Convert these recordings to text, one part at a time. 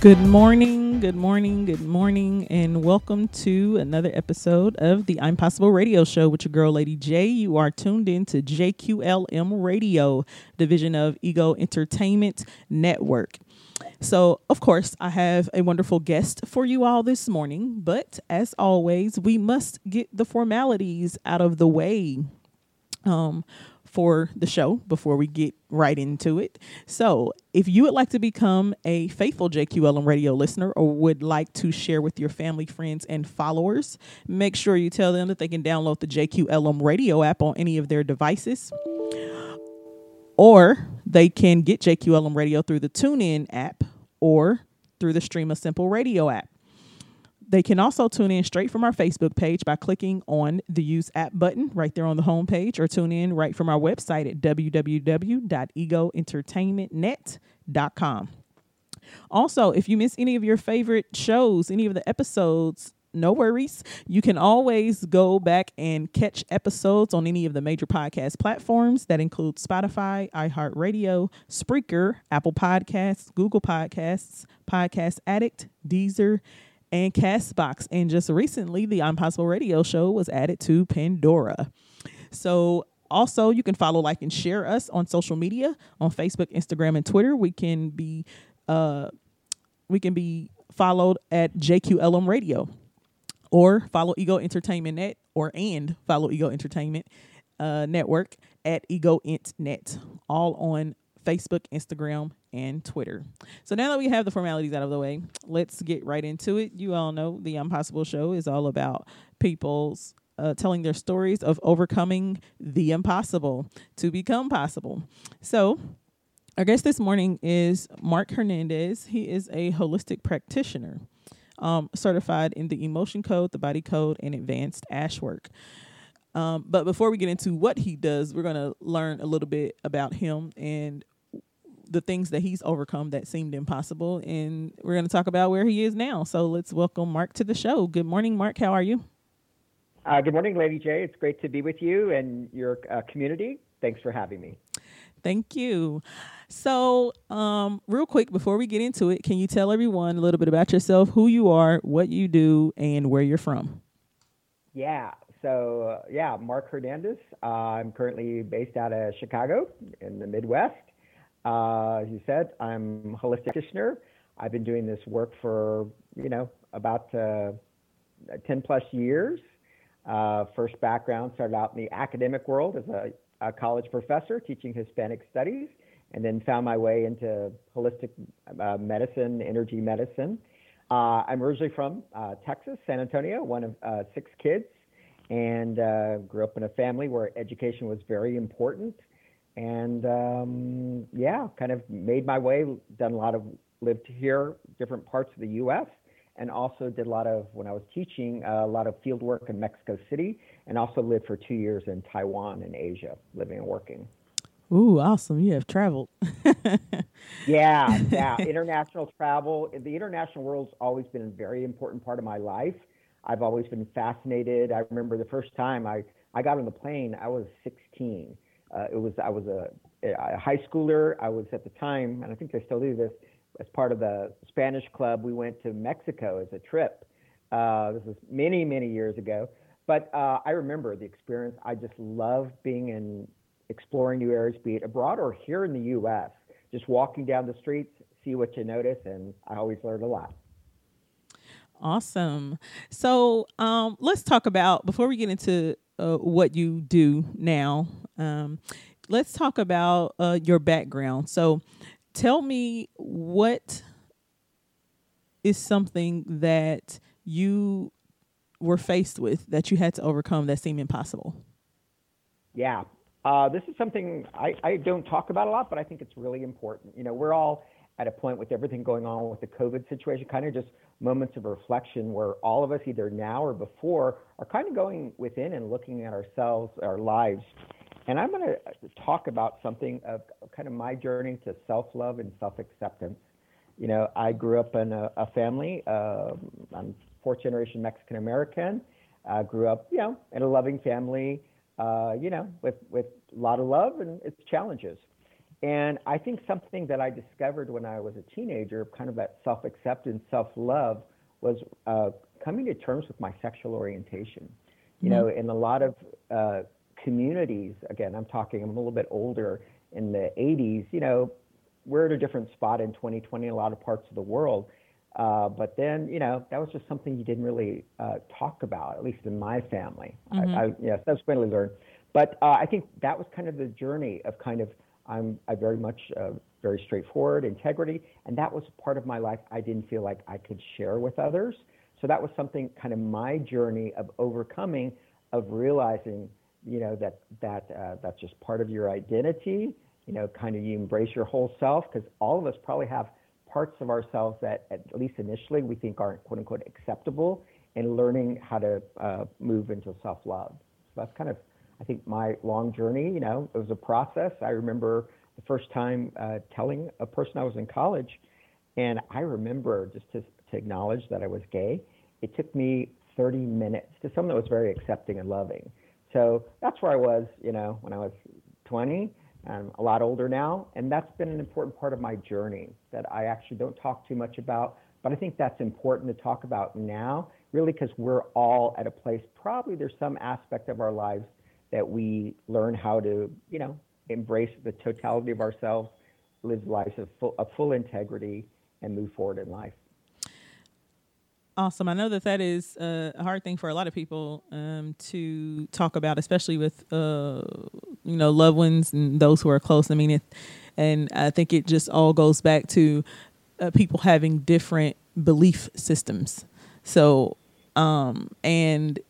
Good morning, good morning, good morning, and welcome to another episode of the I'm Possible Radio Show with your girl, Lady J. You are tuned in to JQLM Radio, division of Ego Entertainment Network. So, of course, I have a wonderful guest for you all this morning, but as always, we must get the formalities out of the way. Um, for the show before we get right into it. So, if you would like to become a faithful JQLM radio listener or would like to share with your family, friends, and followers, make sure you tell them that they can download the JQLM radio app on any of their devices. Or they can get JQLM radio through the TuneIn app or through the Streema Simple Radio app. They can also tune in straight from our Facebook page by clicking on the Use App button right there on the home page, or tune in right from our website at www.egoentertainmentnet.com. Also, if you miss any of your favorite shows, any of the episodes, no worries. You can always go back and catch episodes on any of the major podcast platforms that include Spotify, iHeartRadio, Spreaker, Apple Podcasts, Google Podcasts, Podcast Addict, Deezer, and Castbox. And just recently, the I'm Possible Radio Show was added to Pandora. So also, you can follow, like, and share us on social media on Facebook, Instagram, and Twitter. We can be uh, we can be followed at JQLM Radio, or follow Ego Entertainment Net, or and follow Ego Entertainment uh, Network at Ego Ent Net, all on Facebook, Instagram, and Twitter. So now that we have the formalities out of the way, let's get right into it. You all know the I'm Possible Show is all about people's uh, telling their stories of overcoming the impossible to become possible. So, our guest this morning is Mark Hernandez. He is a holistic practitioner, um, certified in the emotion code, the body code, and advanced ash work. Um, but before we get into what he does, we're going to learn a little bit about him and the things that he's overcome that seemed impossible. And we're going to talk about where he is now. So let's welcome Mark to the show. Good morning, Mark. How are you? Uh, good morning, Lady J. It's great to be with you and your uh, community. Thanks for having me. Thank you. So, um, real quick before we get into it, can you tell everyone a little bit about yourself, who you are, what you do, and where you're from? Yeah. So, uh, yeah, Mark Hernandez. Uh, I'm currently based out of Chicago in the Midwest. Uh, as you said, I'm a holistic practitioner. I've been doing this work for, you know, about uh, 10 plus years. Uh, first background started out in the academic world as a, a, college professor teaching Hispanic studies, and then found my way into holistic uh, medicine, energy medicine. Uh, I'm originally from Texas, San Antonio, one of six kids, and grew up in a family where education was very important and um, yeah, kind of made my way. Done a lot of lived here, different parts of the U.S., and also did a lot of when I was teaching uh, a lot of field work in Mexico City, and also lived for two years in Taiwan in Asia, living and working. Ooh, awesome! You have traveled. yeah, yeah. International travel. The international world's always been a very important part of my life. I've always been fascinated. I remember the first time I, I got on the plane, I was 16 uh, it was I was a, a, high schooler. I was at the time, and I think they still do this, as part of the Spanish club. We went to Mexico as a trip. Uh, this was many many years ago, but uh, I remember the experience. I just love being in exploring new areas, be it abroad or here in the U.S. Just walking down the streets, see what you notice, and I always learn a lot. Awesome. So um, let's talk about before we get into uh, what you do now. Um, let's talk about uh, your background. So, tell me what is something that you were faced with that you had to overcome that seemed impossible. Yeah, uh, this is something I, I don't talk about a lot, but I think it's really important. You know, we're all at a point with everything going on with the COVID situation, kind of just moments of reflection where all of us, either now or before, are kind of going within and looking at ourselves, our lives. And I'm going to talk about something of kind of my journey to self love and self acceptance. You know, I grew up in a, a family, uh, I'm fourth generation Mexican American. I grew up, you know, in a loving family, uh, you know, with, with a lot of love and its challenges. And I think something that I discovered when I was a teenager, kind of that self acceptance, self love, was uh, coming to terms with my sexual orientation. You know, in a lot of uh, communities, again, I'm talking, I'm a little bit older in the 80s, you know, we're at a different spot in 2020 in a lot of parts of the world. Uh, but then, you know, that was just something you didn't really uh, talk about, at least in my family. Mm-hmm. I, I yeah, subsequently learned. But uh, I think that was kind of the journey of kind of, I'm I very much uh, very straightforward, integrity, and that was part of my life I didn't feel like I could share with others. So that was something kind of my journey of overcoming, of realizing, you know, that that uh, that's just part of your identity. You know, kind of you embrace your whole self because all of us probably have parts of ourselves that, at least initially, we think aren't quote unquote acceptable, and learning how to uh, move into self love. So that's kind of, I think, my long journey. You know, it was a process. I remember the first time uh, telling a person I was in college, and I remember just to to acknowledge that I was gay. It took me 30 minutes to someone that was very accepting and loving. So that's where I was, you know, when I was 20. I'm a lot older now, and that's been an important part of my journey that I actually don't talk too much about. But I think that's important to talk about now, really, because we're all at a place. Probably there's some aspect of our lives that we learn how to, you know, embrace the totality of ourselves, live lives of full, of full integrity, and move forward in life. Awesome. I know that that is a hard thing for a lot of people um, to talk about, especially with uh, you know loved ones and those who are close. I mean, it, and I think it just all goes back to uh, people having different belief systems. So, um, and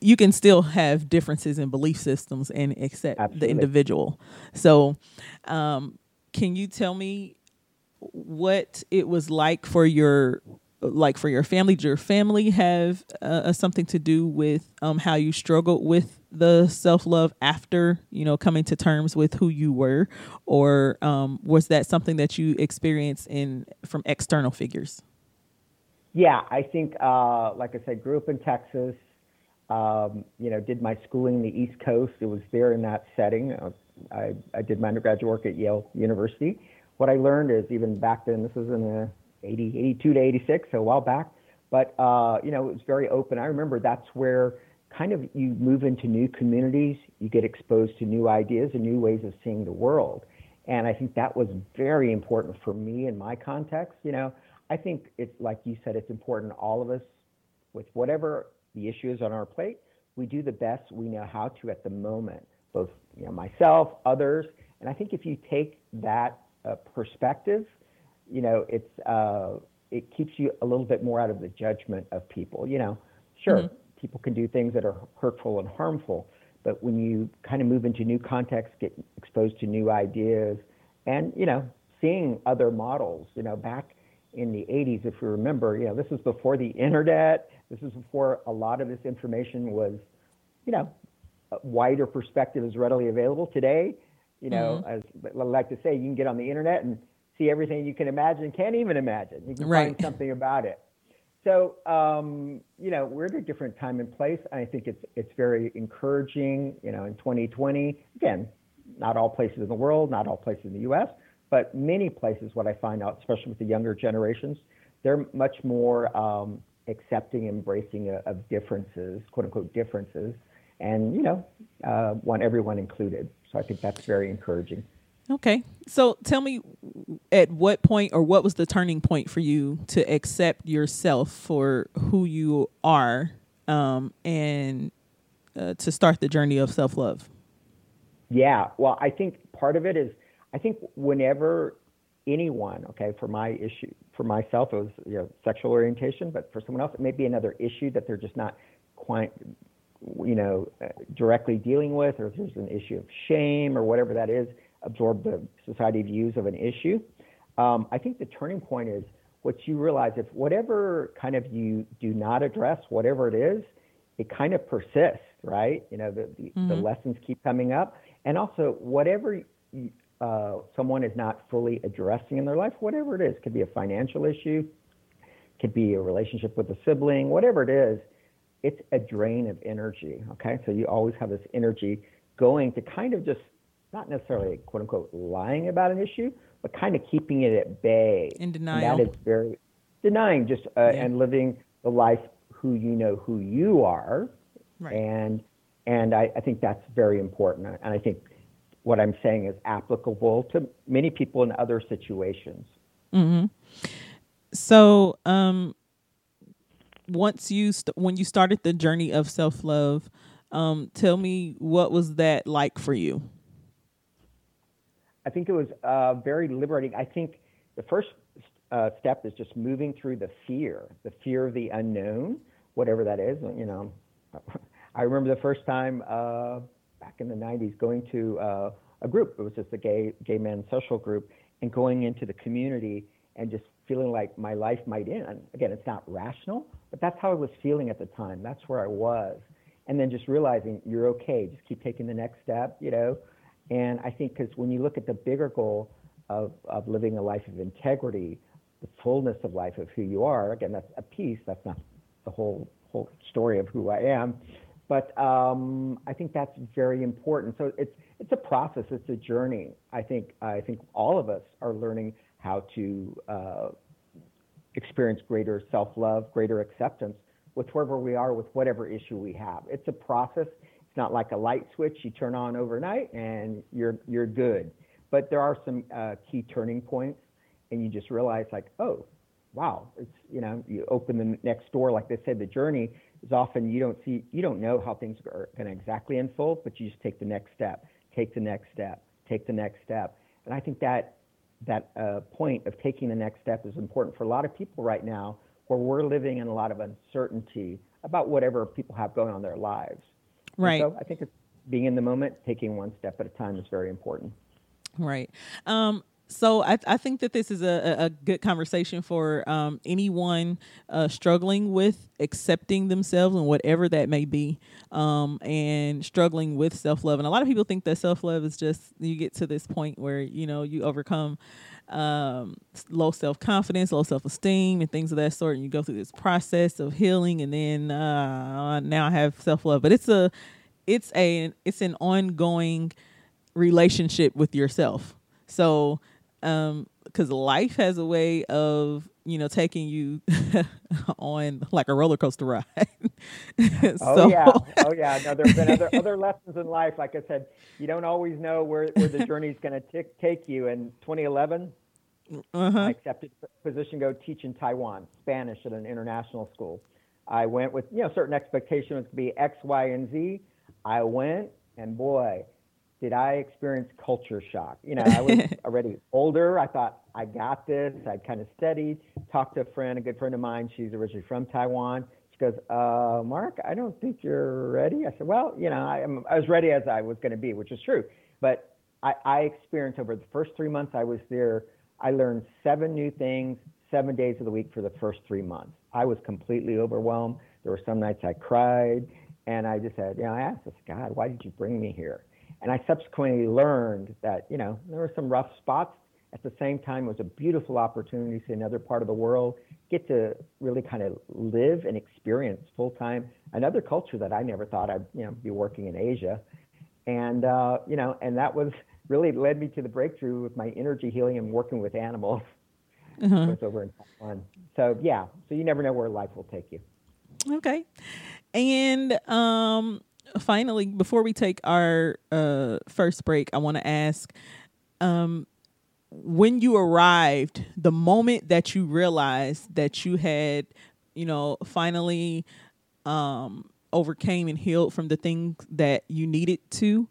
you can still have differences in belief systems and accept Absolutely. the individual. So, um, can you tell me what it was like for your like for your family did your family have uh, something to do with um, how you struggled with the self-love after you know coming to terms with who you were? Or um, was that something that you experienced in from external figures? Yeah i think uh, like i said grew up in texas um, you know did my schooling in the east coast. It was there in that setting. Uh, I, I did my undergraduate work at yale university. What i learned is even back then this was in the 80, 82 to 86, so a while back. But uh, you know, it was very open. I remember that's where kind of you move into new communities, you get exposed to new ideas and new ways of seeing the world. And I think that was very important for me in my context. You know, I think it's like you said, it's important all of us with whatever the issue is on our plate, we do the best we know how to at the moment, both you know myself, others, and I think if you take that uh, perspective you know, it's uh, it keeps you a little bit more out of the judgment of people. You know, sure, mm-hmm. people can do things that are hurtful and harmful, but when you kind of move into new contexts, get exposed to new ideas, and you know, seeing other models. You know, back in the 80s, if you remember, you know, this was before the internet. This was before a lot of this information was, you know, wider perspective is readily available today. You know, mm-hmm. as I like to say, you can get on the internet and see everything you can imagine, can't even imagine. You can right. find something about it. So, um, you know, we're at a different time and place. I think it's it's very encouraging. You know, in 2020, again, not all places in the world, not all places in the U.S., but many places. What I find out, especially with the younger generations, they're much more um, accepting, embracing of, of differences, quote unquote differences, and you know, uh, want everyone included. So I think that's very encouraging. Okay. So tell me at what point or what was the turning point for you to accept yourself for who you are um, and uh, to start the journey of self love? Yeah. Well, I think part of it is I think whenever anyone, okay, for my issue, for myself, it was you know, sexual orientation, but for someone else, it may be another issue that they're just not quite, you know, uh, directly dealing with, or if there's an issue of shame or whatever that is absorb the society views of an issue. Um, I think the turning point is what you realize if whatever kind of you do not address, whatever it is, it kind of persists, right? You know, the, the, mm-hmm. the lessons keep coming up. And also, whatever you, uh, someone is not fully addressing in their life, whatever it is, could be a financial issue, could be a relationship with a sibling, whatever it is, it's a drain of energy. Okay. So you always have this energy going to kind of just not necessarily quote unquote lying about an issue, but kind of keeping it at bay. In denial. And that is very denying just uh, yeah. and living the life who you know who you are. Right. And and I, I think that's very important. And I think what I'm saying is applicable to many people in other situations. Mm-hmm. So, um, once you st- when you started the journey of self love, um, tell me what was that like for you? I think it was uh, very liberating. I think the first uh, step is just moving through the fear, the fear of the unknown, whatever that is. You know, I remember the first time uh, back in the '90s going to uh, a group. It was just a gay gay men social group, and going into the community and just feeling like my life might end. Again, it's not rational, but that's how I was feeling at the time. That's where I was. And then just realizing you're okay, just keep taking the next step, you know. And I think because when you look at the bigger goal of, of living a life of integrity, the fullness of life of who you are, again, that's a piece, that's not the whole whole story of who I am. But um, I think that's very important. So it's it's a process, it's a journey. I think I think all of us are learning how to uh, experience greater self love, greater acceptance with wherever we are, with whatever issue we have. It's a process. It's not like a light switch you turn on overnight and you're you're good. But there are some uh, key turning points, and you just realize like, oh, wow, it's you know, you open the next door. Like they said, the journey is often you don't see, you don't know how things are going to exactly unfold, but you just take the next step, take the next step, take the next step, and I think that that uh, point of taking the next step is important for a lot of people right now where we're living in a lot of uncertainty about whatever people have going on in their lives. Right. And so I think it's being in the moment, taking one step at a time is very important. Right. Um, so I, I, think that this is a, a good conversation for um, anyone uh, struggling with accepting themselves and whatever that may be, um, and struggling with self love. And a lot of people think that self love is just you get to this point where you know you overcome um, low self confidence, low self esteem, and things of that sort, and you go through this process of healing, and then uh, now I have self love. But it's a it's a it's an ongoing relationship with yourself. So um because life has a way of you know taking you on like a roller coaster ride. So. oh yeah. Oh yeah. No there have been other other lessons in life. Like i said you don't always know where, where the journey is going to take you. In 2011 uh-huh. i accepted position go teach in taiwan spanish at an international school. I went with you know certain expectations to be x y and z. I went and boy did I experience culture shock? You know, I was already older. I thought I got this. I'd kind of studied, talked to a friend, a good friend of mine. She's originally from Taiwan. She goes, uh, Mark, I don't think you're ready. I said, well, you know, I, am, I was ready as I was going to be, which is true. But I, I experienced over the first three months I was there, I learned seven new things, seven days of the week for the first three months. I was completely overwhelmed. There were some nights I cried, and I just said, you know, I asked this God, why did you bring me here? And I subsequently learned that, you know, there were some rough spots. At the same time, it was a beautiful opportunity to see another part of the world, get to really kind of live and experience full time another culture that I never thought I'd, you know, be working in Asia. And, uh, you know, and that was really led me to the breakthrough with my energy healing and working with animals. Uh-huh. was over in Taiwan. So yeah, so you never know where life will take you. Okay. And um finally, before we take our uh, first break, I want to ask um, when you arrived, the moment that you realized that you had, you know, finally um, overcame and healed from the things that you needed to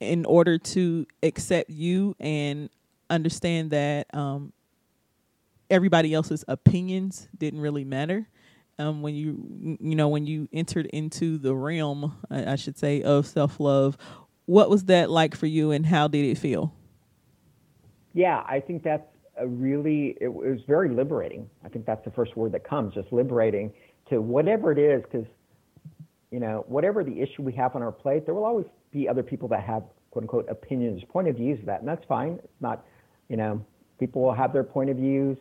in order to accept you and understand that um, everybody else's opinions didn't really matter um, when you you know when you entered into the realm, I, I should say, of self love. What was that like for you, and how did it feel? Yeah, I think that's a really it was very liberating. I think that's the first word that comes, just liberating to whatever it is, because you know whatever the issue we have on our plate, there will always be other people that have quote unquote opinions, point of views of that, and that's fine. It's not, you know, people will have their point of views.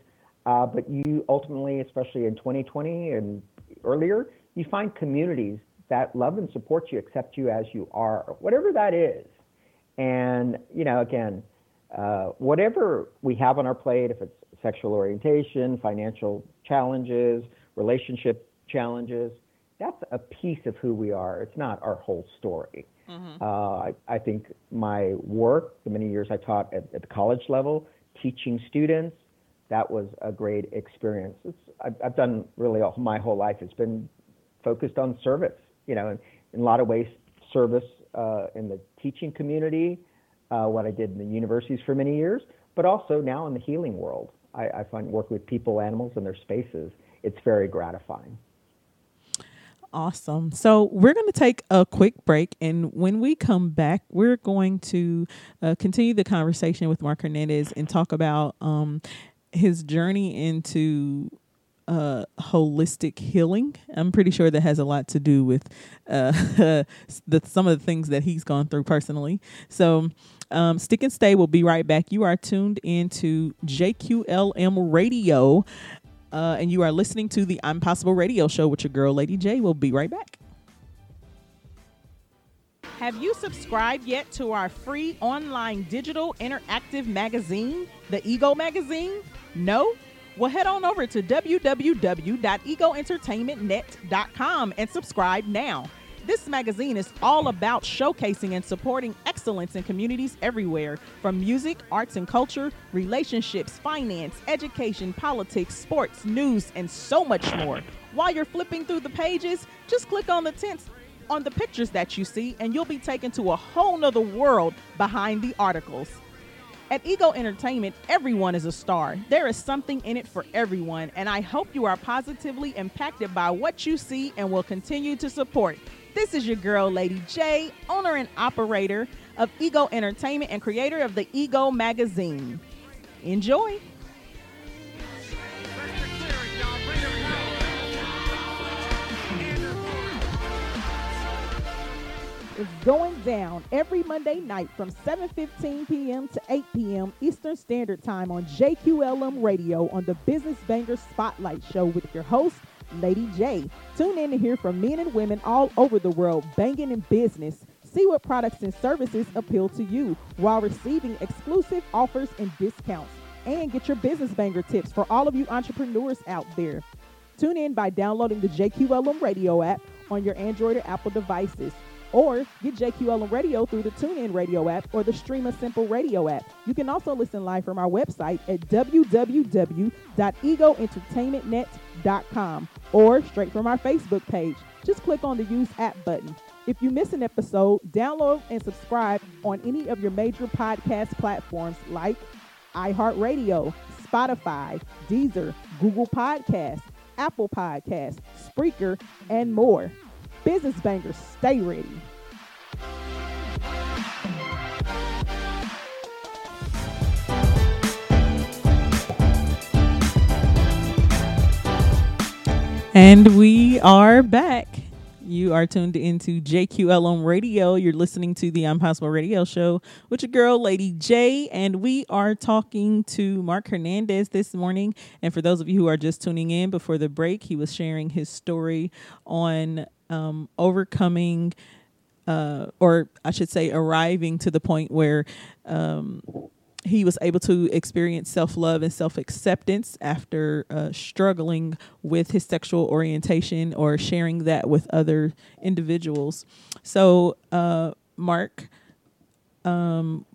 Uh, but you ultimately, especially in 2020 and earlier, you find communities that love and support you, accept you as you are, whatever that is. And, you know, again, uh, whatever we have on our plate, if it's sexual orientation, financial challenges, relationship challenges, that's a piece of who we are. It's not our whole story. Mm-hmm. Uh, I, I, think my work, the many years I taught at, at, the college level, teaching students, that was a great experience. I've, I've, done really all, my whole life. It's been focused on service, you know, in, in a lot of ways, service uh, in the teaching community, uh, what I did in the universities for many years, but also now in the healing world. I, I find work with people, animals, and their spaces, it's very gratifying. Awesome. So we're going to take a quick break. And when we come back, we're going to uh, continue the conversation with Mark Hernandez and talk about um, his journey into uh, holistic healing. I'm pretty sure that has a lot to do with uh, the, some of the things that he's gone through personally. So um, stick and stay. We'll be right back. You are tuned into JQLM Radio. Uh, and you are listening to the I'm Possible radio show with your girl, Lady J. We'll be right back. Have you subscribed yet to our free online digital interactive magazine, the Ego Magazine? No? Well, head on over to www.egoentertainmentnet.com and subscribe now. This magazine is all about showcasing and supporting excellence in communities everywhere from music, arts and culture, relationships, finance, education, politics, sports, news, and so much more. While you're flipping through the pages, just click on the tints on the pictures that you see, and you'll be taken to a whole nother world behind the articles. At Ego Entertainment, everyone is a star. There is something in it for everyone, and I hope you are positively impacted by what you see and will continue to support. This is your girl, Lady J, owner and operator of Ego Entertainment and creator of the Ego Magazine. Enjoy. Is going down every Monday night from 7:15 p.m. to 8 p.m. Eastern Standard Time on JQLM Radio on the Business Banger Spotlight Show with your host Lady J. Tune in to hear from men and women all over the world banging in business. See what products and services appeal to you while receiving exclusive offers and discounts. And get your business banger tips for all of you entrepreneurs out there. Tune in by downloading the JQLM radio app on your Android or Apple devices. Or get JQLM Radio through the TuneIn Radio app or the Stream Streema Simple Radio app. You can also listen live from our website at www.egoentertainmentnet.com or straight from our Facebook page. Just click on the Use App button. If you miss an episode, download and subscribe on any of your major podcast platforms like iHeartRadio, Spotify, Deezer, Google Podcasts, Apple Podcasts, Spreaker, and more. Business bangers, stay ready. And we are back. You are tuned into JQLM Radio. You're listening to the I'm Possible Radio Show with your girl, Lady J. And we are talking to Mark Hernandez this morning. And for those of you who are just tuning in before the break, he was sharing his story on um, overcoming, uh, or I should say, arriving to the point where um, he was able to experience self love and self acceptance after uh, struggling with his sexual orientation or sharing that with other individuals. So, uh, Mark, um,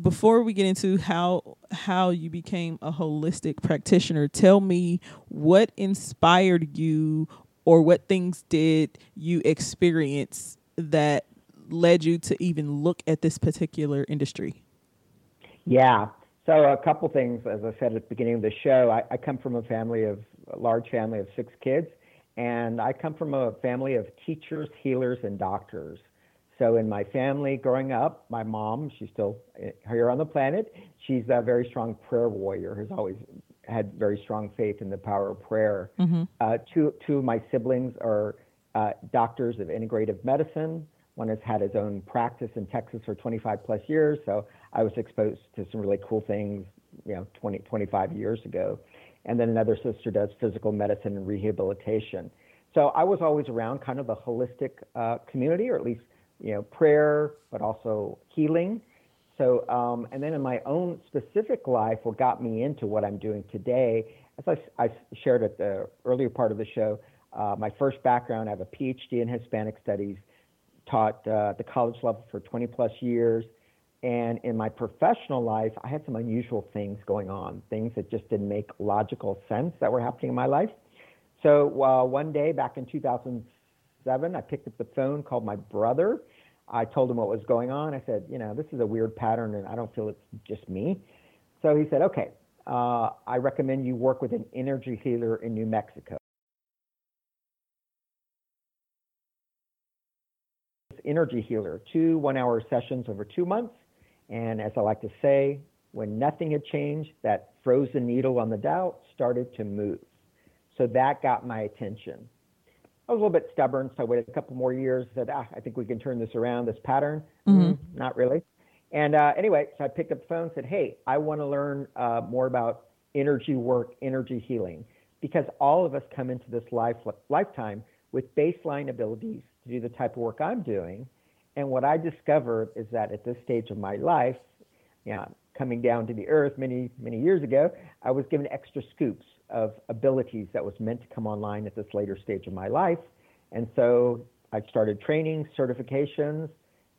before we get into how how you became a holistic practitioner, tell me what inspired you or what things did you experience that led you to even look at this particular industry? Yeah. So a couple things, as I said at the beginning of the show, I, I come from a family of a large family of six kids, and I come from a family of teachers, healers, and doctors. So in my family growing up, my mom, she's still eh, here on the planet. She's a very strong prayer warrior, has always had very strong faith in the power of prayer. Mm-hmm. Uh, two, two of my siblings are uh, doctors of integrative medicine. One has had his own practice in Texas for 25 plus years, so I was exposed to some really cool things, you know, 20, 25 years ago. And then another sister does physical medicine and rehabilitation. So I was always around kind of a holistic uh, community, or at least, you know, prayer, but also healing. So, um, and then in my own specific life, what got me into what I'm doing today, as I, I shared at the earlier part of the show, uh, my first background, I have a PhD in Hispanic Studies, taught uh, at the college level for 20 plus years. And in my professional life, I had some unusual things going on, things that just didn't make logical sense that were happening in my life. So uh, one day back in 2007, I picked up the phone, called my brother. I told him what was going on. I said, you know, this is a weird pattern and I don't feel it's just me. So he said, okay, uh, I recommend you work with an energy healer in New Mexico. This energy healer, two one hour sessions over two months. And as I like to say, when nothing had changed, that frozen needle on the dial started to move. So that got my attention. I was a little bit stubborn, so I waited a couple more years. Said, ah, I think we can turn this around, this pattern. Mm-hmm. Mm, not really. And uh, anyway, so I picked up the phone and said, hey, I want to learn uh, more about energy work, energy healing, because all of us come into this life lifetime with baseline abilities to do the type of work I'm doing. And what I discovered is that at this stage of my life, yeah, coming down to the earth many, many years ago, I was given extra scoops of abilities that was meant to come online at this later stage of my life. And so I started training, certifications,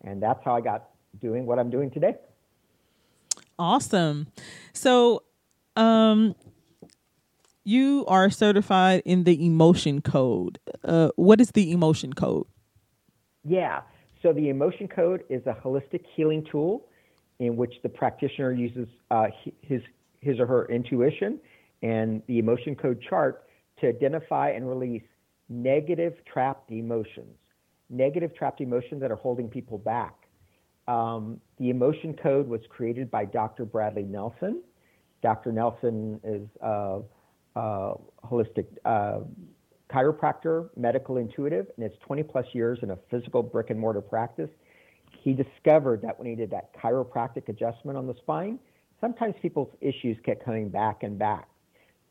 and that's how I got doing what I'm doing today. Awesome. So, um, you are certified in the emotion code. Uh, what is the emotion code? Yeah. So the emotion code is a holistic healing tool in which the practitioner uses uh, his his or her intuition and the emotion code chart to identify and release negative trapped emotions, negative trapped emotions that are holding people back. Um, the emotion code was created by Dr. Bradley Nelson. Dr. Nelson is a, a holistic uh, chiropractor, medical intuitive, and has 20 plus years in a physical brick and mortar practice. He discovered that when he did that chiropractic adjustment on the spine, sometimes people's issues kept coming back and back.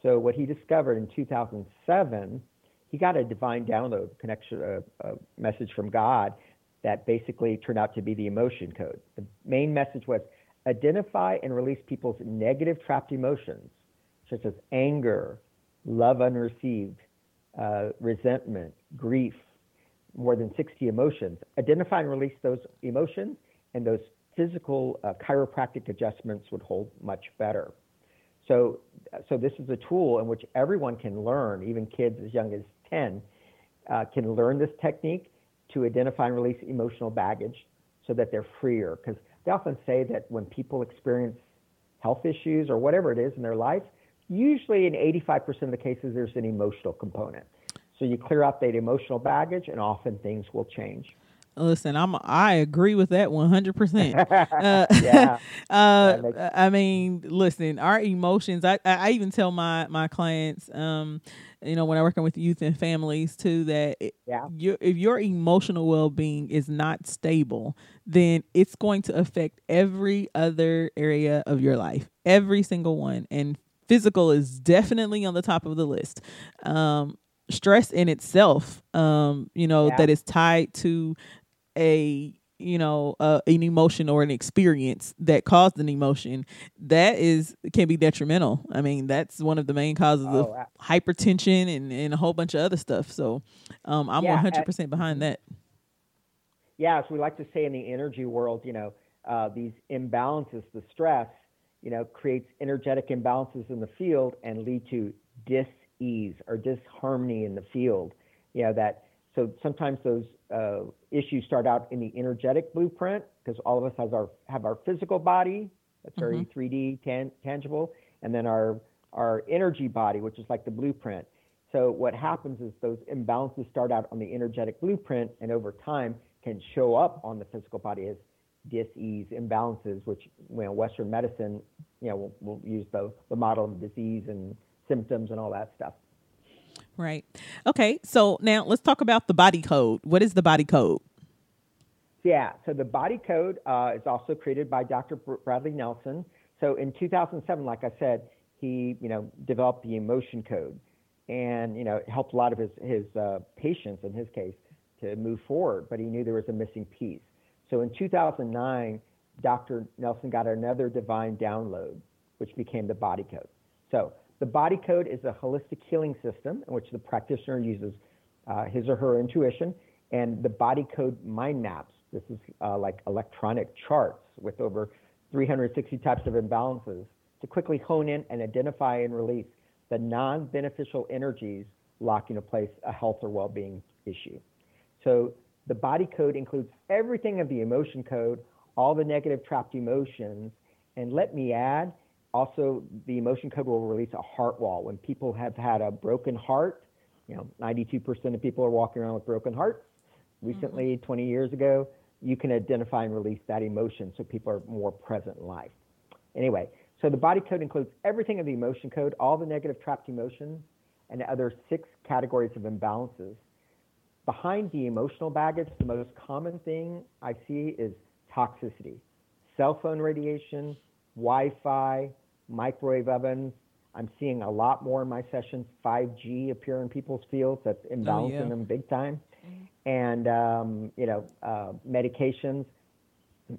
So what he discovered in 2007, he got a divine download connection, a, a message from God that basically turned out to be the emotion code. The main message was identify and release people's negative trapped emotions, such as anger, love unreceived, uh, resentment, grief, more than 60 emotions. Identify and release those emotions, and those physical uh, chiropractic adjustments would hold much better. So, so this is a tool in which everyone can learn, even kids as young as 10, uh, can learn this technique to identify and release emotional baggage so that they're freer. Because they often say that when people experience health issues or whatever it is in their life, usually in 85% of the cases, there's an emotional component. So you clear out that emotional baggage, and often things will change. Listen, I'm I agree with that 100. percent uh, yeah. uh, I mean, listen, our emotions. I I even tell my my clients, um, you know, when I'm working with youth and families too, that yeah. Your, if your emotional well being is not stable, then it's going to affect every other area of your life, every single one, and physical is definitely on the top of the list. Um, stress in itself, um, you know, yeah. that is tied to a you know uh, an emotion or an experience that caused an emotion that is can be detrimental. I mean that's one of the main causes oh, of hypertension and, and a whole bunch of other stuff. So um, i'm yeah, 100% behind that. Yeah as we like to say in the energy world you know uh, these imbalances the stress you know creates energetic imbalances in the field and lead to dis-ease or disharmony in the field you know that so sometimes those uh, issues start out in the energetic blueprint because all of us has our have our physical body that's very mm-hmm. 3D tan- tangible, and then our our energy body, which is like the blueprint. So what happens is those imbalances start out on the energetic blueprint, and over time can show up on the physical body as disease imbalances, which you know, Western medicine, you know, will will use the the model of disease and symptoms and all that stuff. Right. Okay. So now let's talk about the body code. What is the body code? Yeah. So the body code uh, is also created by Dr. Bradley Nelson. So in 2007, like I said, he you know developed the emotion code, and you know helped a lot of his his uh, patients in his case to move forward. But he knew there was a missing piece. So in 2009, Dr. Nelson got another divine download, which became the body code. So the body code is a holistic healing system in which the practitioner uses uh, his or her intuition and the body code mind maps. This is uh, like electronic charts with over 360 types of imbalances to quickly hone in and identify and release the non beneficial energies locking in place a health or well being issue. So the body code includes everything of the emotion code, all the negative trapped emotions. And let me add, also the emotion code will release a heart wall. When people have had a broken heart, you know, 92% of people are walking around with broken hearts. Recently, mm-hmm. 20 years ago, you can identify and release that emotion so people are more present in life. Anyway, so the body code includes everything of the emotion code, all the negative trapped emotions, and the other six categories of imbalances. Behind the emotional baggage, the most common thing I see is toxicity, cell phone radiation, Wi Fi, microwave ovens. I'm seeing a lot more in my sessions 5G appear in people's fields. That's imbalancing oh, yeah. them big time. Mm-hmm. And, um, you know, uh, medications,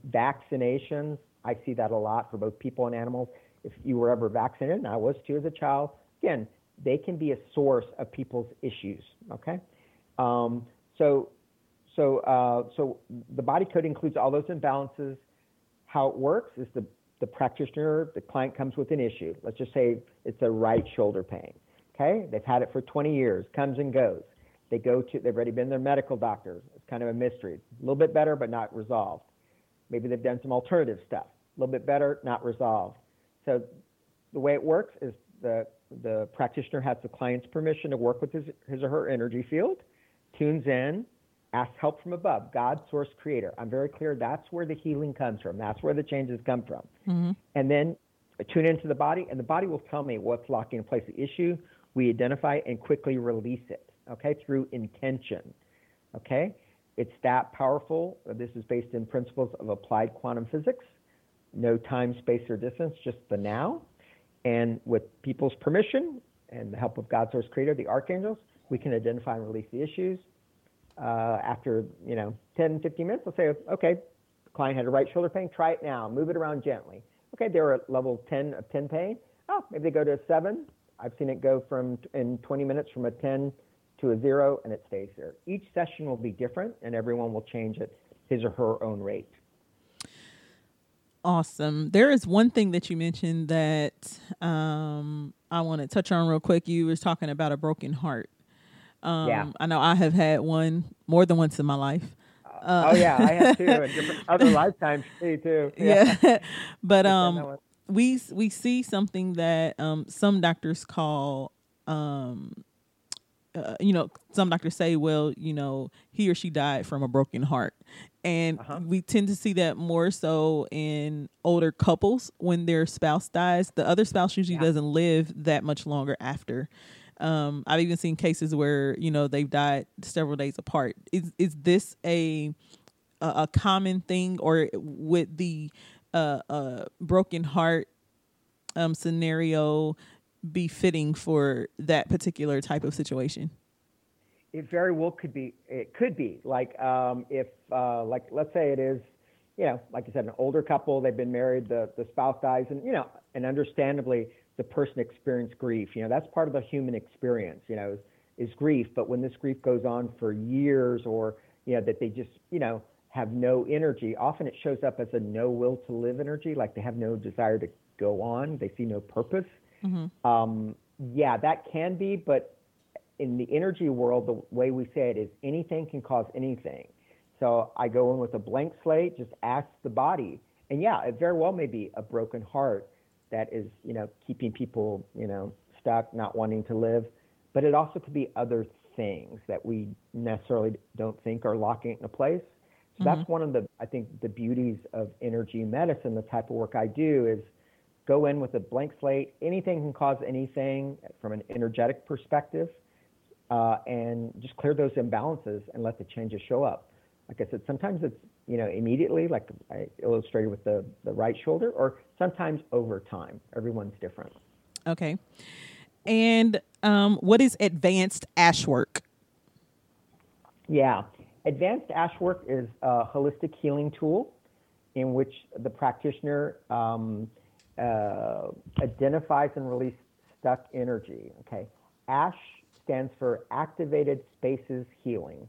vaccinations. I see that a lot for both people and animals. If you were ever vaccinated, and I was too as a child, again, they can be a source of people's issues. Okay. Um, so, so, uh, so the body code includes all those imbalances. How it works is the, the practitioner, the client comes with an issue. Let's just say it's a right shoulder pain. Okay, they've had it for 20 years, comes and goes. They go to, they've already been their medical doctor. It's kind of a mystery. A little bit better, but not resolved. Maybe they've done some alternative stuff. A little bit better, not resolved. So the way it works is the the practitioner has the client's permission to work with his, his or her energy field tunes in, asks help from above, God, source, creator. I'm very clear that's where the healing comes from. That's where the changes come from. Mm-hmm. And then tune into the body, and the body will tell me what's locking in place the issue. We identify and quickly release it, okay, through intention, okay? It's that powerful. This is based in principles of applied quantum physics. No time, space, or distance, just the now. And with people's permission and the help of God, source, creator, the archangels, we can identify and release the issues. Uh, after you know 10, 15 minutes, I'll say, okay, client had a right shoulder pain. Try it now. Move it around gently. Okay, they were at level 10 of 10 pain. Oh, maybe they go to a seven. I've seen it go from in 20 minutes from a 10 to a zero, and it stays there. Each session will be different, and everyone will change at his or her own rate. Awesome. There is one thing that you mentioned that um, I want to touch on real quick. You was talking about a broken heart. Um, yeah. I know I have had one more than once in my life. Uh, oh yeah, I have too, in different other lifetimes too. Yeah, yeah. but um, we we see something that um some doctors call um, uh, you know, some doctors say, well, you know, he or she died from a broken heart, and uh-huh. we tend to see that more so in older couples when their spouse dies. The other spouse usually yeah. doesn't live that much longer after. Um, I've even seen cases where you know they've died several days apart. Is is this a a, common thing, or with the uh, uh, broken heart um, scenario be fitting for that particular type of situation? It very well could be. It could be like um, if, uh, like, let's say it is, you know, like you said, an older couple. They've been married. The the spouse dies, and you know, and understandably, the person experienced grief. You know, that's part of the human experience, you know, is, is grief. But when this grief goes on for years or, you know, that they just, you know, have no energy, often it shows up as a no will to live energy, like they have no desire to go on, they see no purpose. Mm-hmm. Um, yeah, that can be, but in the energy world, the way we say it is anything can cause anything. So I go in with a blank slate, just ask the body. And yeah, it very well may be a broken heart that is, you know, keeping people, you know, stuck, not wanting to live. But it also could be other things that we necessarily don't think are locking it in place. So mm-hmm. that's one of the, I think, the beauties of energy medicine. The type of work I do is go in with a blank slate. Anything can cause anything from an energetic perspective, uh, and just clear those imbalances and let the changes show up. Like I said, sometimes it's you know, immediately, like I illustrated with the, the right shoulder, or sometimes over time. Everyone's different. Okay. And um, what is advanced ash work? Yeah. Advanced ash work is a holistic healing tool in which the practitioner um, uh, identifies and releases stuck energy. Okay, ASH stands for Activated Spaces Healing.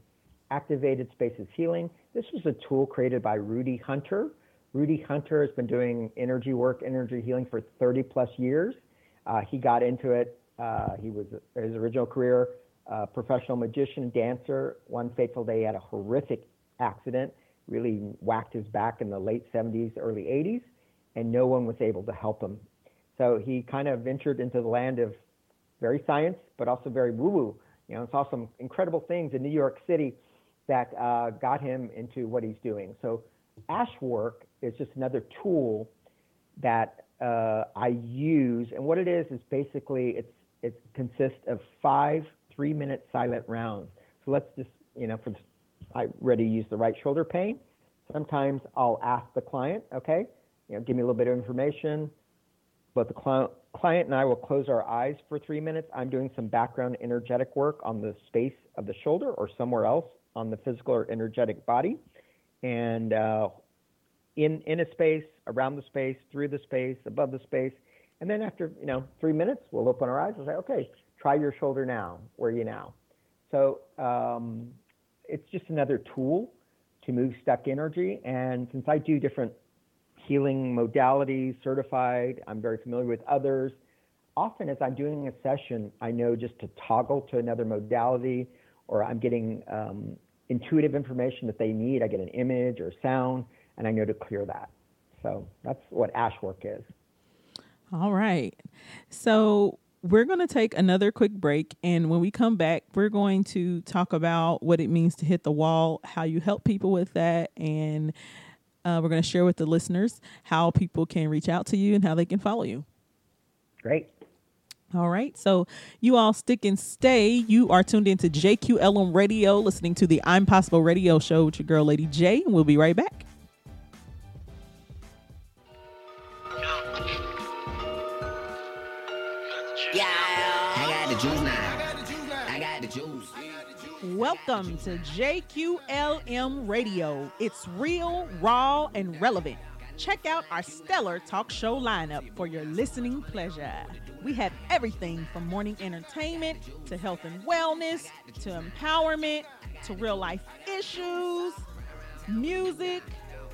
Activated Spaces Healing. This was a tool created by Rudy Hunter. Rudy Hunter has been doing energy work, energy healing for 30 plus years. Uh, he got into it. Uh, he was his original career, uh, professional magician, dancer. One fateful day, he had a horrific accident, really whacked his back in the late 70s, early 80s, and no one was able to help him. So he kind of ventured into the land of very science, but also very woo-woo. You know, saw some incredible things in New York City that uh, got him into what he's doing. So ash work is just another tool that uh, I use, and what it is is basically it's it consists of five three-minute silent rounds. So let's just you know, for I ready use the right shoulder pain. Sometimes I'll ask the client, okay, you know, give me a little bit of information, but the client client and I will close our eyes for three minutes. I'm doing some background energetic work on the space of the shoulder or somewhere else on the physical or energetic body, and uh, in in a space, around the space, through the space, above the space, and then after you know three minutes, we'll open our eyes and say, okay, try your shoulder now. Where are you now? So um, it's just another tool to move stuck energy. And since I do different healing modalities, certified, I'm very familiar with others. Often, as I'm doing a session, I know just to toggle to another modality, or I'm getting um, intuitive information that they need. I get an image or sound, and I know to clear that. So that's what ash work is. All right. So we're going to take another quick break. And when we come back, we're going to talk about what it means to hit the wall, how you help people with that. And uh, we're going to share with the listeners how people can reach out to you and how they can follow you. Great. All right. So you all stick and stay. You are tuned into JQLM Radio, listening to the I'm Possible Radio Show with your girl, Lady J. And we'll be right back. Welcome to JQLM Radio. It's real, raw, and relevant. Check out our stellar talk show lineup for your listening pleasure. We have everything from morning entertainment to health and wellness to empowerment to real life issues, music,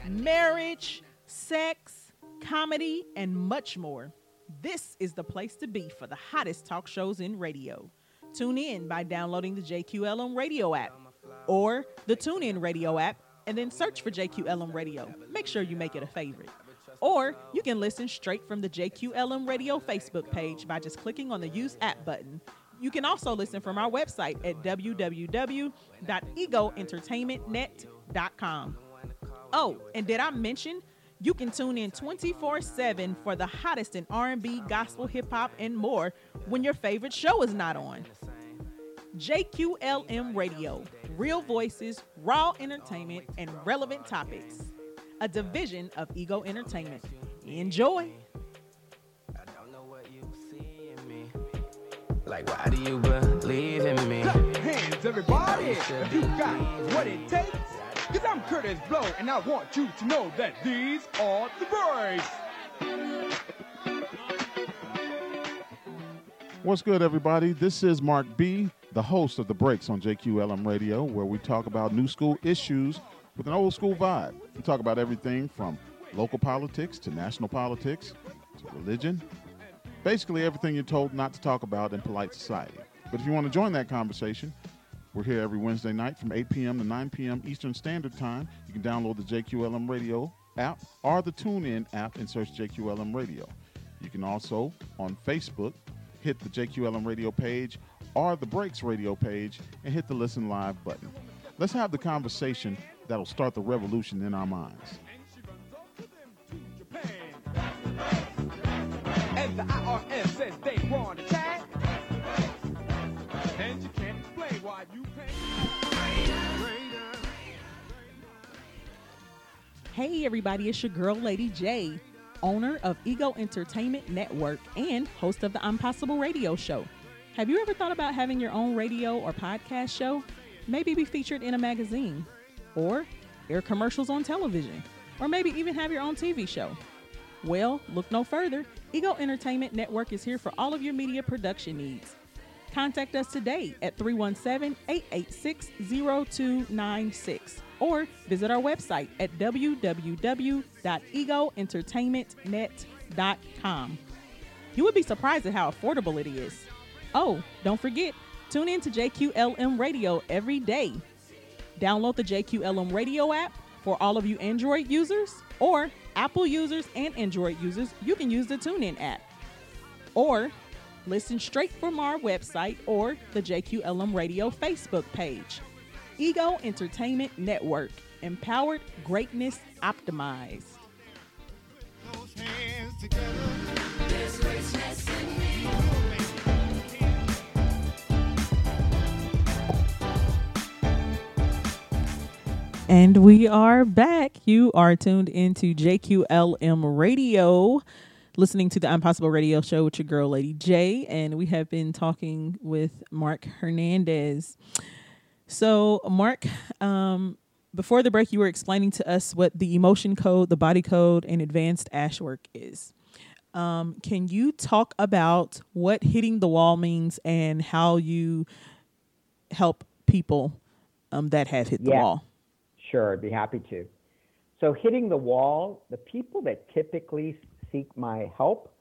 marriage, sex, comedy, and much more. This is the place to be for the hottest talk shows in radio. Tune in by downloading the JQLM radio app or the TuneIn radio app and then search for JQLM radio. Make sure you make it a favorite. Or you can listen straight from the JQLM radio Facebook page by just clicking on the Use App button. You can also listen from our website at www.egoentertainmentnet.com. Oh, and did I mention you can tune in 24/7 for the hottest in R&B, gospel, hip hop, and more when your favorite show is not on. JQLM Radio, real voices, raw entertainment, and relevant topics. A division of Ego Entertainment. Enjoy. Like, why do you believe in me? Hands, everybody, you got what it takes. Cause I'm Kurtis Blow, and I want you to know that these are the breaks. What's good, everybody? This is Mark B., the host of The Breaks on JQLM Radio, where we talk about new school issues with an old school vibe. We talk about everything from local politics to national politics to religion. Basically, everything you're told not to talk about in polite society. But if you want to join that conversation, we're here every Wednesday night from 8 p.m. to 9 p.m. Eastern Standard Time. You can download the JQLM Radio app or the TuneIn app and search JQLM Radio. You can also, on Facebook, hit the JQLM Radio page or the Breaks Radio page and hit the Listen Live button. Let's have the conversation that'll start the revolution in our minds. And the IRS says they want to Hey, everybody, it's your girl, Lady J, owner of Ego Entertainment Network and host of the I'm Possible Radio Show. Have you ever thought about having your own radio or podcast show? Maybe be featured in a magazine or air commercials on television or maybe even have your own TV show? Well, look no further. Ego Entertainment Network is here for all of your media production needs. Contact us today at 317 886 0296 or visit our website at www.egoentertainmentnet.com. You would be surprised at how affordable it is. Oh, don't forget, tune in to JQLM Radio every day. Download the JQLM Radio app for all of you Android users or Apple users and Android users. You can use the TuneIn app. Or listen straight from our website or the JQLM Radio Facebook page. Ego Entertainment Network, empowered greatness optimized. And we are back. You are tuned into JQLM Radio, listening to the I'm Possible Radio Show with your girl, Lady J. And we have been talking with Mark Hernandez. So, Mark, um, before the break, you were explaining to us what the emotion code, the body code, and advanced ash work is. Um, can you talk about what hitting the wall means and how you help people um, that have hit the Yeah. wall? Sure, I'd be happy to. So, hitting the wall, the people that typically seek my help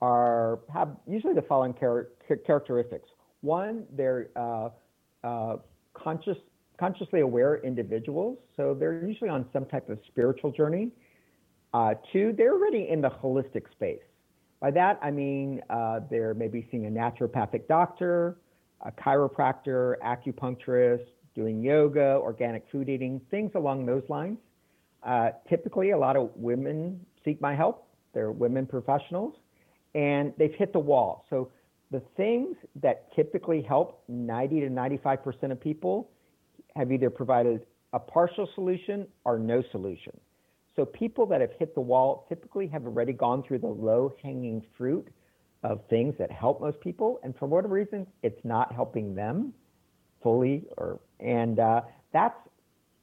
are have usually the following char- char- characteristics. One, they're uh, uh, conscious, consciously aware individuals, so they're usually on some type of spiritual journey. Uh, two, they're already in the holistic space. By that, I mean uh, they're maybe seeing a naturopathic doctor, a chiropractor, acupuncturist, doing yoga, organic food eating, things along those lines. Uh, typically, a lot of women seek my help. They're women professionals, and they've hit the wall. So the things that typically help 90 to 95% of people have either provided a partial solution or no solution. So people that have hit the wall typically have already gone through the low hanging fruit of things that help most people, and for whatever reason, it's not helping them fully. Or and uh, that's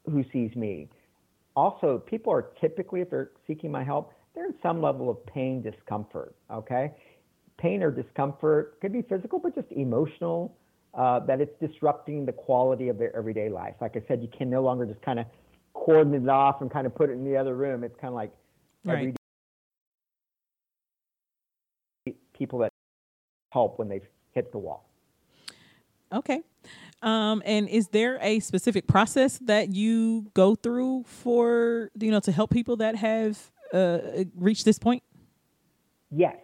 who sees me. Also, people are typically, if they're seeking my help, they're in some level of pain, discomfort. Okay, pain or discomfort could be physical, but just emotional. Uh, that it's disrupting the quality of their everyday life. Like I said, you can no longer just kind of cordon it off and kind of put it in the other room. It's kind of like Right. people that help when they've hit the wall. Okay. Um, and is there a specific process that you go through for you know to help people that have uh, reached this point? Yes.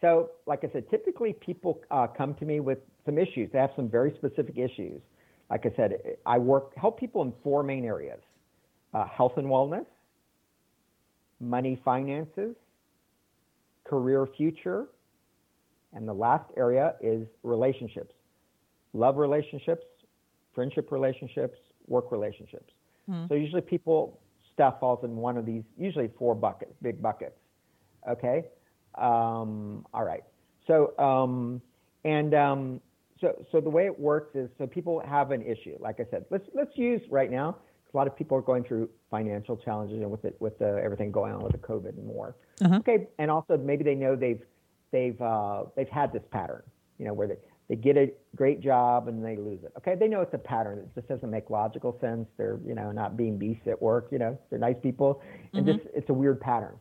So, like I said, typically people uh, come to me with some issues. They have some very specific issues. Like I said, I work help people in four main areas: uh, health and wellness, money, finances, career, future, and the last area is relationships, love relationships, friendship relationships, work relationships. So usually people stuff falls in one of these, usually four buckets, big buckets. Okay. Um, all right. So, um, and um, so, so the way it works is, so people have an issue. Like I said, let's let's use right now. A lot of people are going through financial challenges and with it, with the, everything going on with the COVID and more. Okay, and also maybe they know they've they've uh, they've had this pattern. You know, where they they get a great job and they lose it. Okay, they know it's a pattern. It just doesn't make logical sense. They're you know not being beasts at work. You know, they're nice people, and just it's a weird pattern.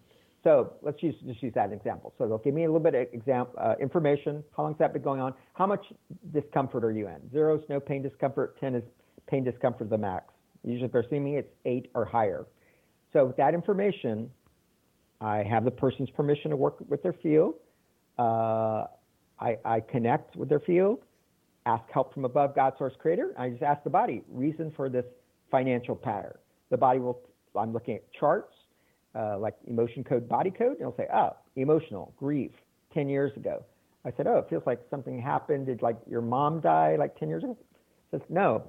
So let's use, just use that as an example. So they'll give me a little bit of exam, uh, information. How long's that been going on? How much discomfort are you in? Zero is no pain discomfort. 10 is pain discomfort the max. Usually if they're seeing me, it's eight or higher. So with that information, I have the person's permission to work with their field. Uh, I, I connect with their field, ask help from above, God, source, creator. I just ask the body, reason for this financial pattern. The body will, I'm looking at charts, uh, like emotion code, body code, and it'll say, oh, emotional, grief, 10 years ago. I said, oh, it feels like something happened. Did like your mom die like 10 years ago? It says, no,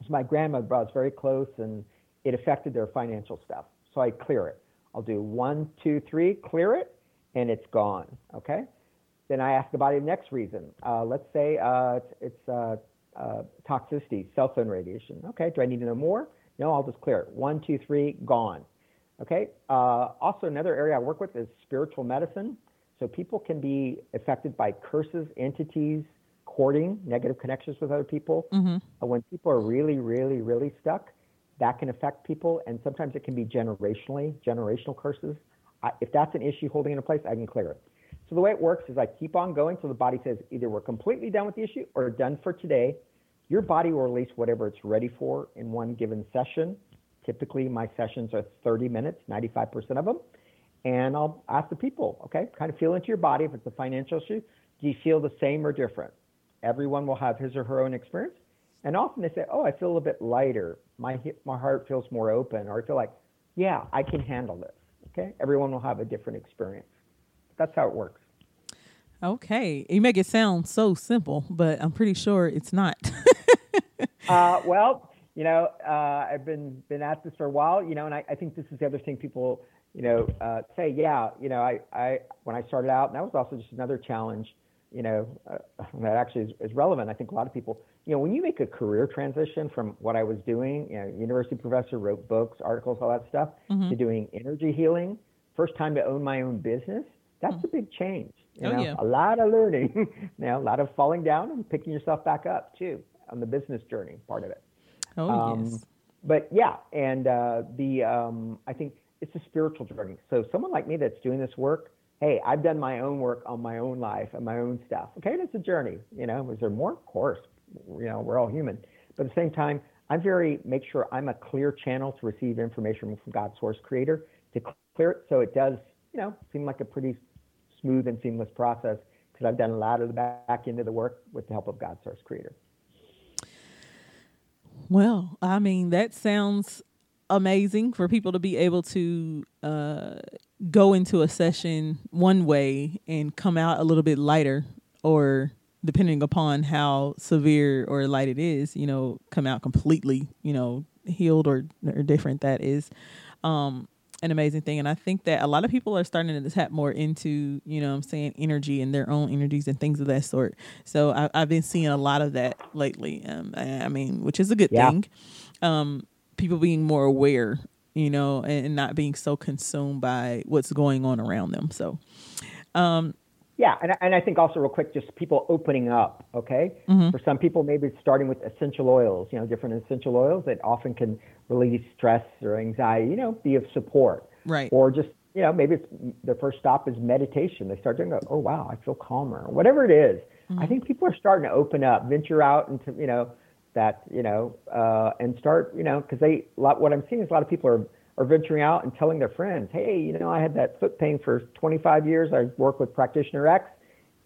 it's my grandmother, but very close and it affected their financial stuff. So I clear it. I'll do one, two, three, clear it, and it's gone. Okay. Then I ask the body the next reason. Uh, let's say uh, it's, uh, uh, toxicity, cell phone radiation. Okay. Do I need to know more? No, I'll just clear it. One, two, three, gone. Okay. Uh, also, another area I work with is spiritual medicine. So people can be affected by curses, entities, courting, negative connections with other people. Mm-hmm. When people are really, really, really stuck, that can affect people, and sometimes it can be generationally, generational curses. I, if that's an issue holding in a place, I can clear it. So the way it works is I keep on going till the body says either we're completely done with the issue or done for today. Your body will release whatever it's ready for in one given session. Typically, my sessions are 30 minutes, 95% of them. And I'll ask the people, okay, kind of feel into your body. If it's a financial issue, do you feel the same or different? Everyone will have his or her own experience. And often they say, oh, I feel a bit lighter. My, hip, my heart feels more open. Or I feel like, yeah, I can handle this. Okay. Everyone will have a different experience. That's how it works. Okay. You make it sound so simple, but I'm pretty sure it's not. uh, well, you know, uh, I've been been at this for a while, you know, and I, I think this is the other thing people, you know, uh, say, yeah, you know, I, I when I started out, and that was also just another challenge, you know, uh, that actually is, is relevant. I think a lot of people, you know, when you make a career transition from what I was doing, you know, university professor, wrote books, articles, all that stuff, Mhm. to doing energy healing, first time to own my own business, that's a big change. You Oh, know, yeah. a lot of learning, you know, a lot of falling down and picking yourself back up too on the business journey part of it. oh, Um, yes. But yeah, and uh, the um, I think it's a spiritual journey. So someone like me that's doing this work, hey, I've done my own work on my own life and my own stuff. Okay, and it's a journey. You know, is there more? Of course. You know, we're all human. But at the same time, I'm very make sure I'm a clear channel to receive information from God's source creator to clear it so it does, you know, seem like a pretty smooth and seamless process because I've done a lot of the back end of the work with the help of God's source creator. Well, I mean, that sounds amazing for people to be able to uh, go into a session one way and come out a little bit lighter, or depending upon how severe or light it is, you know, come out completely, you know, healed or, or different. That is um, an amazing thing. And I think that a lot of people are starting to tap more into, you know, what I'm saying energy and their own energies and things of that sort. So I, I've been seeing a lot of that lately. Um, I, I mean, which is a good Yeah. thing. Um, people being more aware, you know, and, and not being so consumed by what's going on around them. So, um, Yeah, and, and I think also real quick, just people opening up. Okay, Mhm. for some people, maybe it's starting with essential oils. You know, different essential oils that often can relieve stress or anxiety. You know, be of support. Right. Or just you know, maybe it's the first stop is meditation. They start doing, oh wow, I feel calmer. Whatever it is, I think people are starting to open up, venture out into you know that you know, uh, and start you know because they a lot. What I'm seeing is a lot of people are are venturing out and telling their friends, hey, you know, I had that foot pain for 25 years. I worked with practitioner X,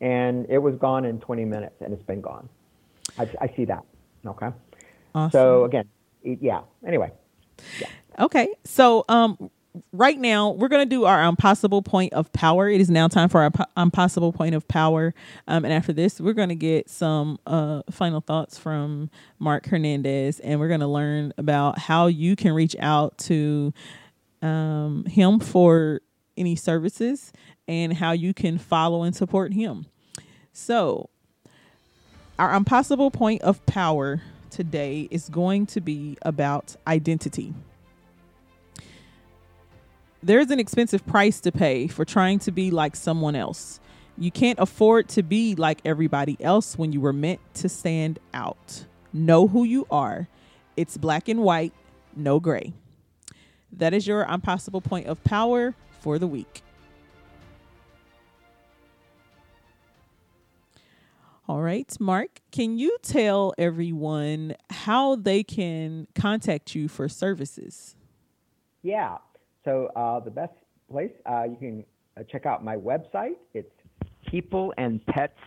and it was gone in 20 minutes, and it's been gone. I, I see that. Okay. awesome. So again, yeah. Anyway, Okay. So um right now we're going to do our impossible point of power. It is now time for our po- impossible point of power. Um and after this we're going to get some uh final thoughts from Mark Hernandez and we're going to learn about how you can reach out to um him for any services and how you can follow and support him. So, our impossible point of power today is going to be about identity. There's an expensive price to pay for trying to be like someone else. You can't afford to be like everybody else when you were meant to stand out. Know who you are. It's black and white, no gray. That is your impossible point of power for the week. All right, Mark, can you tell everyone how they can contact you for services? yeah. So uh, the best place uh, you can uh, check out my website. It's People and Pets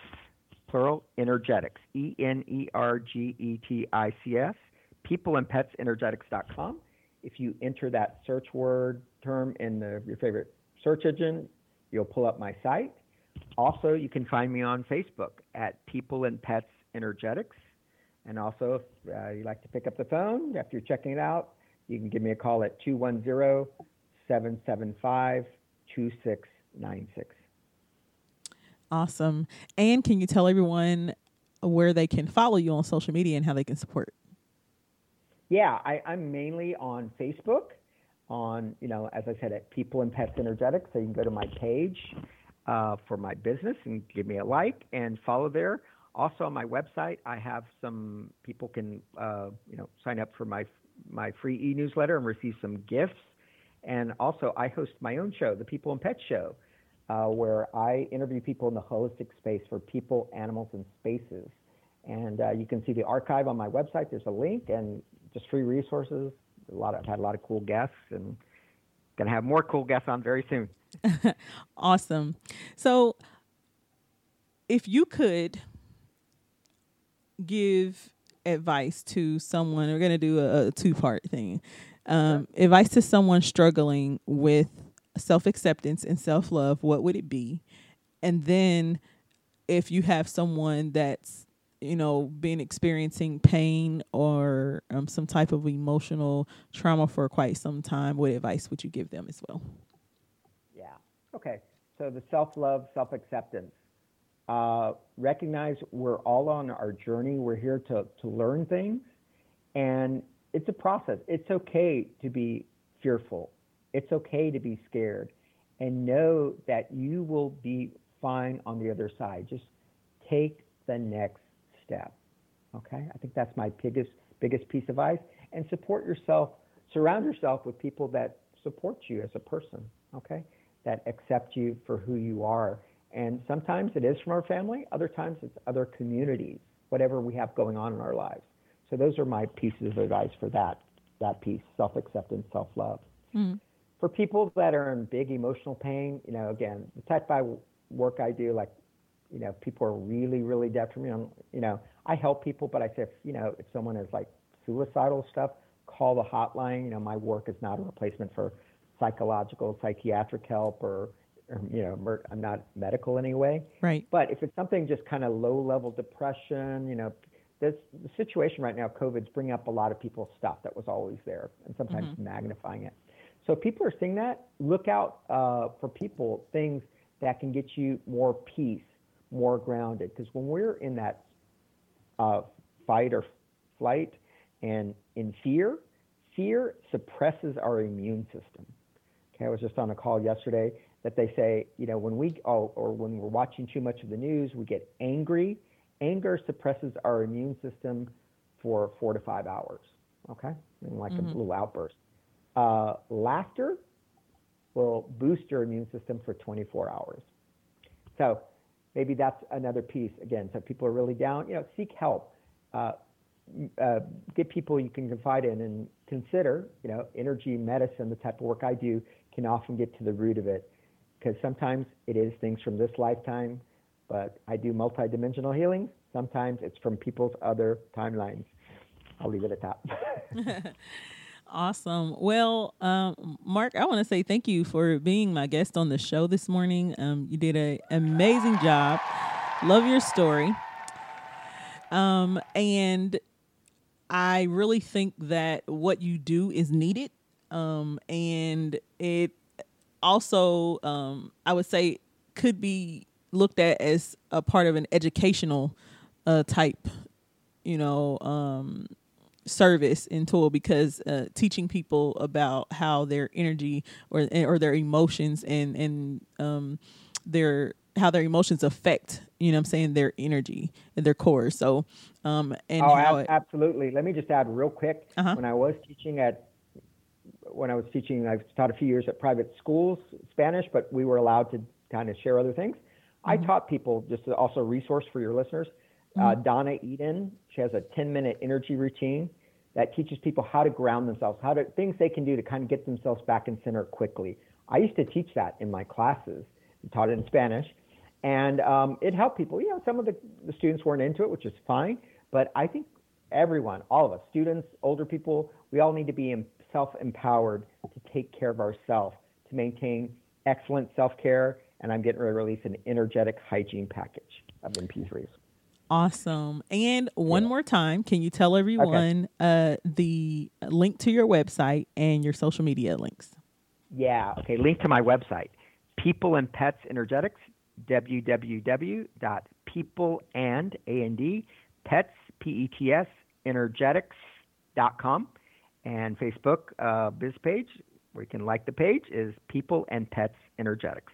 plural energetics. E N E R G E T I C S. People and Pets energetics.com. If you enter that search word term in the, your favorite search engine, you'll pull up my site. Also, you can find me on Facebook at People and Pets Energetics. And also, if uh, you like to pick up the phone after you're checking it out, you can give me a call at 210 775 2696. Awesome. And can you tell everyone where they can follow you on social media and how they can support? Yeah, I, I'm mainly on Facebook. on, you know, as I said, at People and Pets Energetics. So you can go to my page uh, for my business and give me a like and follow there. Also on my website, I have some people can, uh, you know, sign up for my my free e-newsletter and receive some gifts. And also, I host my own show, the People and Pets Show, uh, where I interview people in the holistic space for people, animals, and spaces. And uh, you can see the archive on my website. There's a link and just free resources. A lot. Of, I've had a lot of cool guests, and gonna have more cool guests on very soon. awesome. So, if you could give advice to someone, we're going to do a, a two part thing. Um, advice to someone struggling with self acceptance and self love, what would it be? And then, if you have someone that's you know been experiencing pain or um, some type of emotional trauma for quite some time what advice would you give them as well? Yeah. Okay. So the self-love self-acceptance. Uh, recognize we're all on our journey. We're here to, to learn things, and it's a process. It's okay to be fearful. It's okay to be scared, and know that you will be fine on the other side. Just take the next step. Okay, I think that's my biggest biggest piece of advice. And support yourself. Surround yourself with people that support you as a person. Okay, that accept you for who you are and sometimes it is from our family, other times it's other communities, whatever we have going on in our lives. So those are my pieces of advice for that that piece, self-acceptance, self-love. Mm-hmm. For people that are in big emotional pain, you know, again, the type of work I do, like, you know, people are really, really detrimental. You know, I help people, but I say, if, you know, if someone is like suicidal stuff, call the hotline. You know, my work is not a replacement for psychological, psychiatric help or you know, I'm not medical anyway. Right. But if it's something just kind of low level depression, you know, this the situation right now, COVID's bringing up a lot of people's stuff that was always there, and sometimes mm-hmm. magnifying it. So people are seeing that, look out uh, for people things that can get you more peace, more grounded. Because when we're in that uh, fight or flight and in fear, fear suppresses our immune system. Okay, I was just on a call yesterday that they say, you know, when we oh, or when we're watching too much of the news, we get angry. Anger suppresses our immune system for four to five hours. Okay, and like mm-hmm. a little outburst. Uh, laughter will boost your immune system for 24 hours. So maybe that's another piece again. So people are really down. You know, seek help. Uh, uh, get people you can confide in and consider. You know, energy medicine, the type of work I do, can often get to the root of it because sometimes it is things from this lifetime, but I do multidimensional healing. Sometimes it's from people's other timelines. I'll leave it at that. awesome. Well, um, Mark, I want to say thank you for being my guest on the show this morning. Um, you did an amazing job. Love your story. Um, and I really think that what you do is needed. Um, and it also um, I would say could be looked at as a part of an educational uh, type, you know, um, service and tool because uh, teaching people about how their energy or or their emotions and and um, their how their emotions affect you know I'm saying their energy and their core so um and oh, ab- it, absolutely let me just add real quick uh-huh. when I was teaching at when I was teaching, I've taught a few years at private schools, Spanish, but we were allowed to kind of share other things. Mm-hmm. I taught people, just also a resource for your listeners, uh, mm-hmm. uh, Donna Eden. She has a 10 minute energy routine that teaches people how to ground themselves, how to things they can do to kind of get themselves back in center quickly. I used to teach that in my classes, I taught it in Spanish, and um, it helped people. You know, some of the, the students weren't into it, which is fine, but I think everyone, all of us, students, older people, we all need to be self empowered to take care of ourselves, to maintain excellent self care. And I'm getting ready to release an energetic hygiene package of MP3s. Awesome. And one yeah. more time, can you tell everyone okay. uh, the link to your website and your social media links? Yeah. Okay. Link to my website, People and Pets Energetics, www.peopleand, A-N-D, pets, P-E-T-S, energetics.com and Facebook uh, biz page where you can like the page is People and Pets Energetics.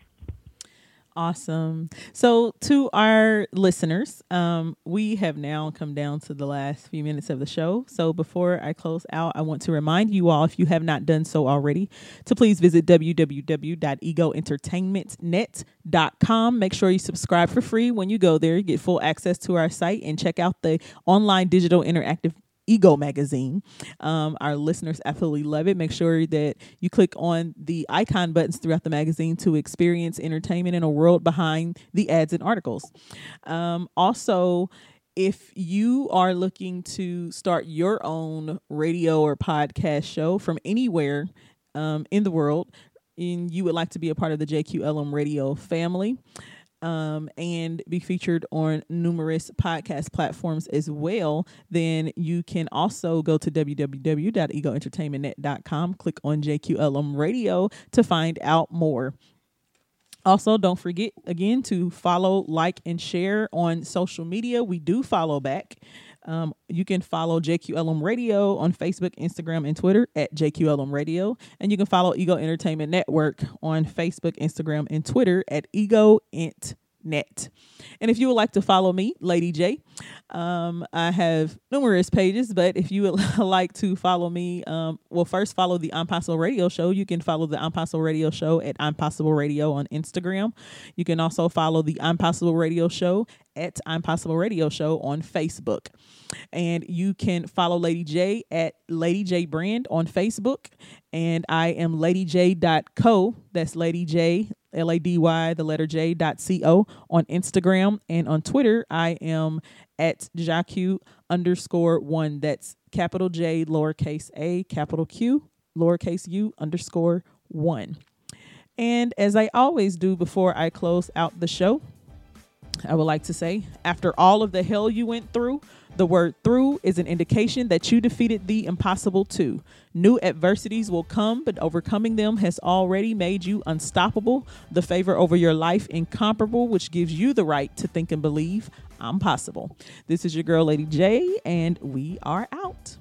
Awesome. So, to our listeners, um, we have now come down to the last few minutes of the show. So, before I close out, I want to remind you all, if you have not done so already, to please visit www.egoentertainmentnet.com. Make sure you subscribe for free when you go there. You get full access to our site and check out the online digital interactive Ego magazine. Um, our listeners absolutely love it. Make sure that you click on the icon buttons throughout the magazine to experience entertainment in a world behind the ads and articles. Um, also, if you are looking to start your own radio or podcast show from anywhere um, in the world, and you would like to be a part of the JQLM radio family, um, and be featured on numerous podcast platforms as well, then you can also go to www.egoentertainmentnet.com, click on JQLM Radio to find out more. Also, don't forget again to follow, like, and share on social media. We do follow back. Um, you can follow JQLM Radio on Facebook, Instagram, and Twitter at JQLM Radio. And you can follow Ego Entertainment Network on Facebook, Instagram, and Twitter at Ego Ent net. And if you would like to follow me, Lady J, um, I have numerous pages, but if you would like to follow me, um, well, first follow the I'm Possible Radio Show. You can follow the I'm Possible Radio Show at Impossible Radio on Instagram. You can also follow the I'm Possible Radio Show at Impossible Radio Show on Facebook. And you can follow Lady J at Lady J Brand on Facebook. And I am Lady ladyj.co. That's Lady J, L A D Y, the letter J dot C O on Instagram. And on Twitter, I am at JaQu underscore one. That's capital J, lowercase a, capital Q, lowercase u underscore one. And as I always do before I close out the show, I would like to say, after all of the hell you went through, the word through is an indication that you defeated the impossible too. New adversities will come, but overcoming them has already made you unstoppable, the favor over your life incomparable, which gives you the right to think and believe I'm possible. This is your girl, Lady J, and we are out.